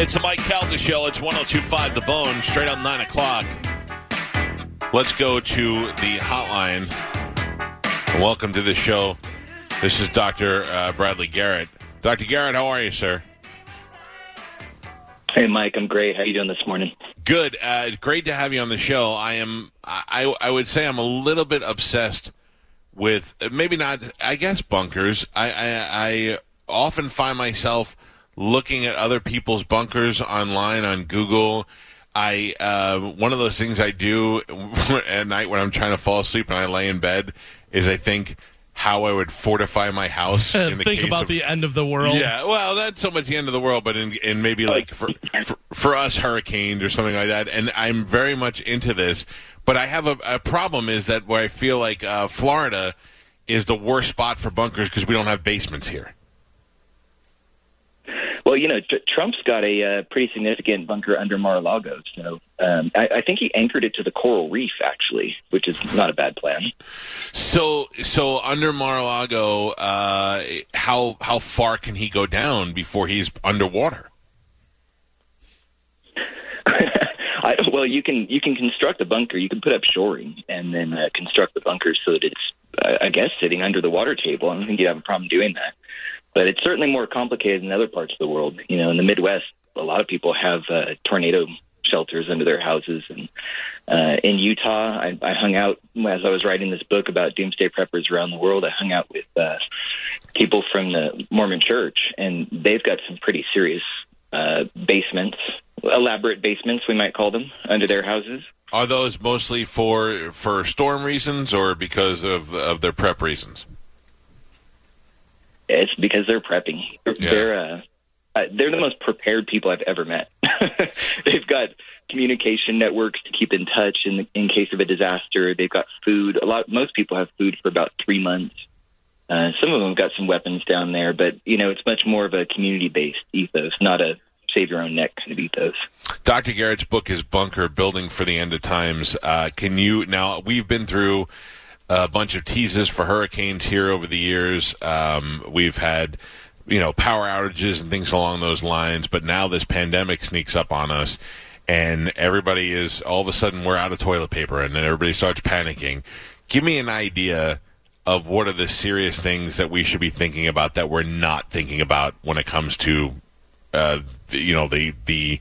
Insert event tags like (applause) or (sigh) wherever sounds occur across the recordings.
It's the Mike Calta Show. It's 1025 The Bone, straight on 9 o'clock. Let's go to the hotline. Welcome to the show. This is Dr. Uh, Bradley Garrett. Dr. Garrett, how are you, sir? Hey, Mike. I'm great. How are you doing this morning? Good. Uh, great to have you on the show. I am. I, I would say I'm a little bit obsessed with maybe not. I guess bunkers. I, I, I often find myself looking at other people's bunkers online on Google. I uh, one of those things I do (laughs) at night when I'm trying to fall asleep and I lay in bed is I think how I would fortify my house. (laughs) in the Think case about of, the end of the world. Yeah, well, not so much the end of the world, but in, in maybe like for, for for us hurricanes or something like that. And I'm very much into this, but I have a, a problem is that where I feel like uh, Florida is the worst spot for bunkers because we don't have basements here. Well, you know, tr- Trump's got a uh, pretty significant bunker under Mar-a-Lago, so um, I, I think he anchored it to the coral reef, actually, which is not a bad plan. So, so under Mar-a-Lago, uh, how how far can he go down before he's underwater? (laughs) I, well, you can you can construct a bunker. You can put up shoring and then uh, construct the bunker so that it's, uh, I guess, sitting under the water table. I don't think you'd have a problem doing that. But it's certainly more complicated in other parts of the world. You know, in the Midwest, a lot of people have uh, tornado shelters under their houses. And uh, in Utah, I, I hung out as I was writing this book about doomsday preppers around the world. I hung out with uh, people from the Mormon Church, and they've got some pretty serious uh, basements, elaborate basements, we might call them, under their houses. Are those mostly for for storm reasons or because of of their prep reasons? It's because they're prepping. They're Yeah. they're, uh, uh, they're the most prepared people I've ever met. (laughs) They've got communication networks to keep in touch in in case of a disaster. They've got food. A lot. Most people have food for about three months. Uh, some of them got some weapons down there, but you know it's much more of a community based ethos, not a save your own neck kind of ethos. Dr. Garrett's book is Bunker Building for the End of Times. Uh, can you now? We've been through a bunch of teases for hurricanes here over the years. Um, we've had you know power outages and things along those lines, but now this pandemic sneaks up on us. And everybody is all of a sudden we're out of toilet paper, and then everybody starts panicking. Give me an idea of what are the serious things that we should be thinking about that we're not thinking about when it comes to uh, the- you know the the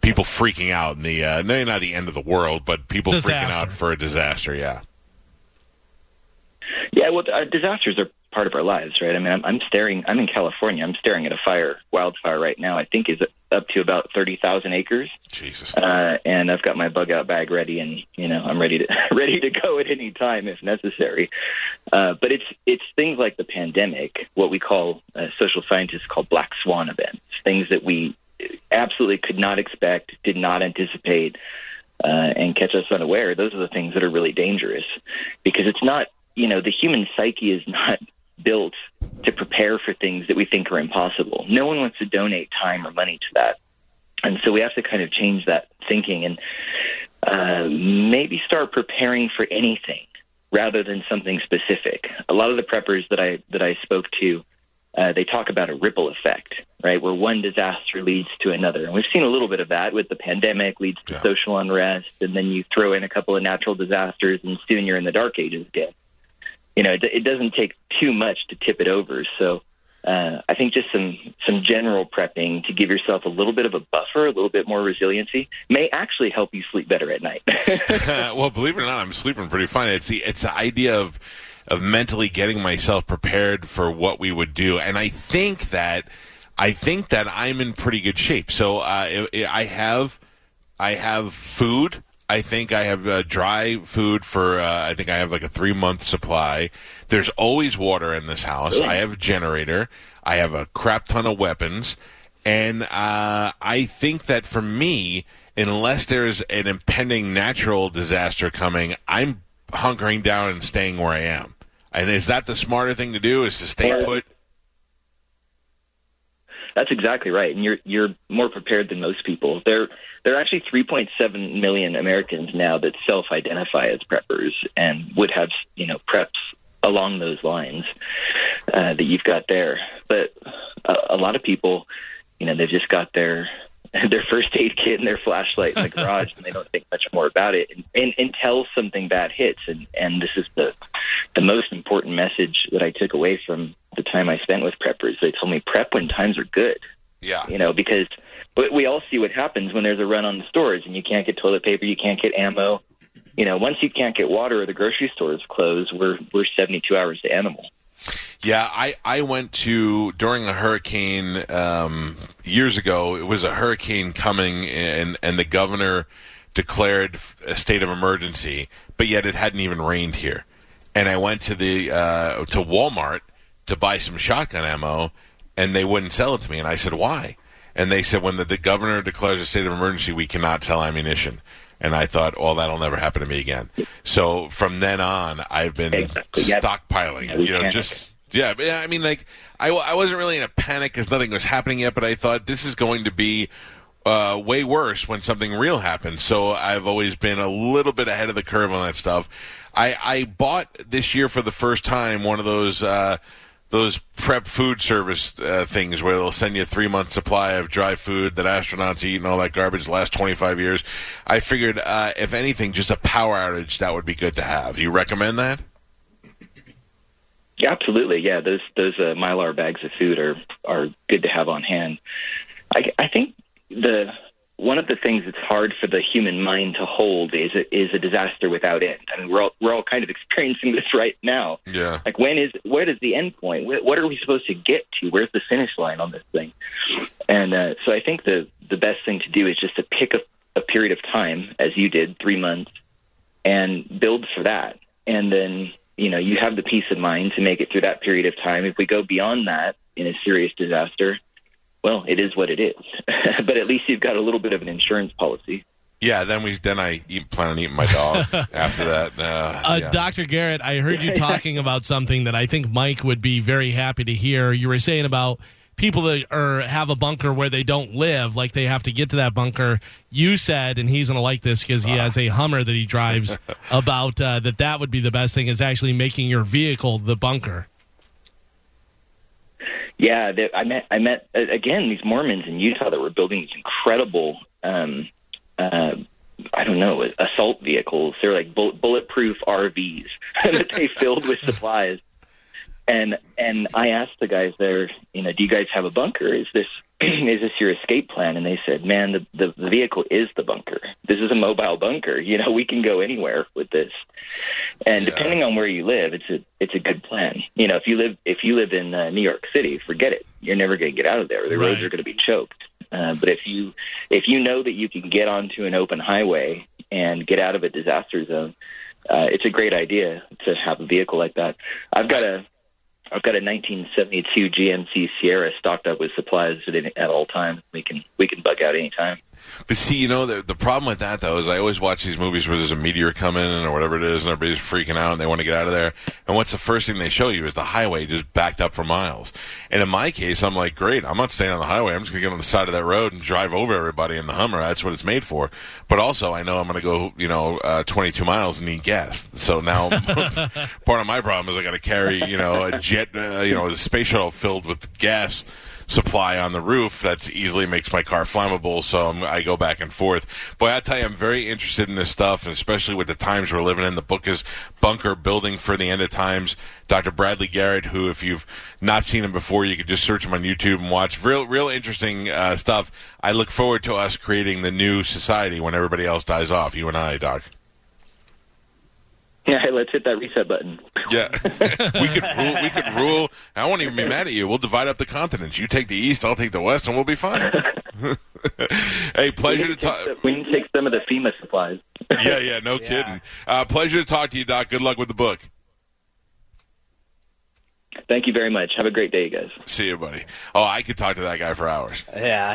people freaking out and the uh, maybe not the end of the world, but people freaking out for a disaster. Yeah, Yeah, well, uh, disasters are part of our lives, right? I mean, I'm, I'm staring. I'm in California. I'm staring at a fire, wildfire right now. I think is up to about thirty thousand acres. Jesus. uh, and I've got my bug out bag ready, and you know I'm ready to (laughs) ready to go at any time if necessary. Uh, but it's it's things like the pandemic, what we call uh, social scientists call black swan events, things that we absolutely could not expect, did not anticipate, uh, and catch us unaware. Those are the things that are really dangerous because it's not you know the human psyche is not (laughs) built to prepare for things that we think are impossible. No one wants to donate time or money to that. And so we have to kind of change that thinking and uh, maybe start preparing for anything rather than something specific. A lot of the preppers that I that I spoke to, uh, they talk about a ripple effect, right, where one disaster leads to another, and we've seen a little bit of that with the pandemic, leads to Yeah. social unrest, and then you throw in a couple of natural disasters, and soon you're in the dark ages again. You know, it, it doesn't take too much to tip it over. So uh, I think just some some general prepping to give yourself a little bit of a buffer, a little bit more resiliency, may actually help you sleep better at night. (laughs) (laughs) well, believe it or not, I'm sleeping pretty fine. It's the it's the idea of of mentally getting myself prepared for what we would do, and I think that I think that I'm in pretty good shape. So uh, I I have I have food. I think I have uh, dry food for. Uh, I think I have like a three month supply. There's always water in this house. I have a generator. I have a crap ton of weapons, and uh, I think that for me, unless there's an impending natural disaster coming, I'm hunkering down and staying where I am. And is that the smarter thing to do? Is to stay put? That's exactly right, and you're you're more prepared than most people. There there are actually 3.7 million Americans now that self-identify as preppers and would have you know preps along those lines uh, that you've got there. But a, a lot of people, you know, they've just got their (laughs) their first aid kit and their flashlight in the (laughs) garage, and they don't think much more about it and, and, until something bad hits. And and this is the the most important message that I took away from the time I spent with preppers. They told me prep when times are good. Yeah, you know, because we all see what happens when there's a run on the stores and you can't get toilet paper, you can't get ammo. You know, once you can't get water or the grocery stores close, we're we're 72 hours to animal. Yeah, I, I went to during a hurricane um, years ago. It was a hurricane coming, and and the governor declared a state of emergency, but yet it hadn't even rained here. And I went to the uh, to Walmart to buy some shotgun ammo, and they wouldn't sell it to me. And I said, "Why?" And they said, "When the, the governor declares a state of emergency, we cannot sell ammunition." And I thought, "Oh, that'll never happen to me again." So from then on, I've been exactly. stockpiling. Yeah, you know, just yeah, but yeah, I mean, like, I, I wasn't really in a panic because nothing was happening yet, but I thought this is going to be uh, way worse when something real happens. So I've always been a little bit ahead of the curve on that stuff. I, I bought this year for the first time one of those. Uh, those prep food service uh, things where they'll send you a three month supply of dry food that astronauts eat and all that garbage the last 25 years. I figured, uh, if anything, just a power outage, that would be good to have. Do you recommend that? Yeah, absolutely. Yeah, those those uh, mylar bags of food are are good to have on hand. I, I think the one of the things that's hard for the human mind to hold is a, is a disaster without end. I mean, we're all, we're all kind of (laughs) experiencing this right now. Yeah. Like, when is where is the end point? What are we supposed to get to? Where's the finish line on this thing? And uh, so, I think the the best thing to do is just to pick a, a period of time, as you did, three months, and build for that, and then you know, you have the peace of mind to make it through that period of time. If we go beyond that in a serious disaster, well, it is what it is. (laughs) but at least you've got a little bit of an insurance policy. Yeah, then we then I eat, plan on eating my dog (laughs) after that. Uh, uh, yeah. Dr. Garrett, I heard you (laughs) talking about something that I think Mike would be very happy to hear. You were saying about people that are have a bunker where they don't live, like they have to get to that bunker. You said, and he's going to like this because he has a Hummer that he drives. about uh, that, that would be the best thing is actually making your vehicle the bunker. Yeah, they, I met I met again these Mormons in Utah that were building these incredible. Um, uh, I don't know, assault vehicles. They're like bulletproof RVs (laughs) that they filled with supplies and and I asked the guys there, you know, do you guys have a bunker? Is this (clears throat) is this your escape plan? And they said, man, the, the the vehicle is the bunker. This is a mobile bunker. (laughs) You know, we can go anywhere with this. And yeah. depending on where you live, it's a it's a good plan. You know, if you live if you live in uh, New York City, forget it. You're never going to get out of there. The right. roads are going to be choked. Uh, but if you if you know that you can get onto an open highway and get out of a disaster zone, uh, it's a great idea to have a vehicle like that. I've got a I've got a 1972 GMC Sierra stocked up with supplies at, any, at all times. We can we can bug out anytime. But see, you know, the, the problem with that, though, is I always watch these movies where there's a meteor coming or whatever it is, and everybody's freaking out and they want to get out of there. And what's the first thing they show you is the highway just backed up for miles. And in my case, I'm like, great, I'm not staying on the highway. I'm just going to get on the side of that road and drive over everybody in the Hummer. That's what it's made for. But also, I know I'm going to go, you know, uh, 22 miles and need gas. So now (laughs) part of my problem is I got to carry, you know, a jet, uh, you know, a space shuttle filled with gas supply on the roof that easily makes my car flammable. So I'm, i go back and forth. Boy, I tell you, I'm very interested in this stuff, and especially with the times we're living in. The book is Bunker Building for the End of Times. Dr. Bradley Garrett, who, if you've not seen him before, you could just search him on YouTube and watch. Real, real interesting uh, stuff. I look forward to us creating the new society when everybody else dies off. You and I, Doc. Yeah, let's hit that reset button. Yeah, (laughs) we could rule. We could rule. I won't even be mad at you. We'll divide up the continents. You take the east, I'll take the west, and we'll be fine. (laughs) hey, pleasure to talk. We need to take some of the FEMA supplies. (laughs) yeah, yeah, no yeah. kidding. Uh, pleasure to talk to you, Doc. Good luck with the book. Thank you very much. Have a great day, you guys. See you, buddy. Oh, I could talk to that guy for hours. Yeah.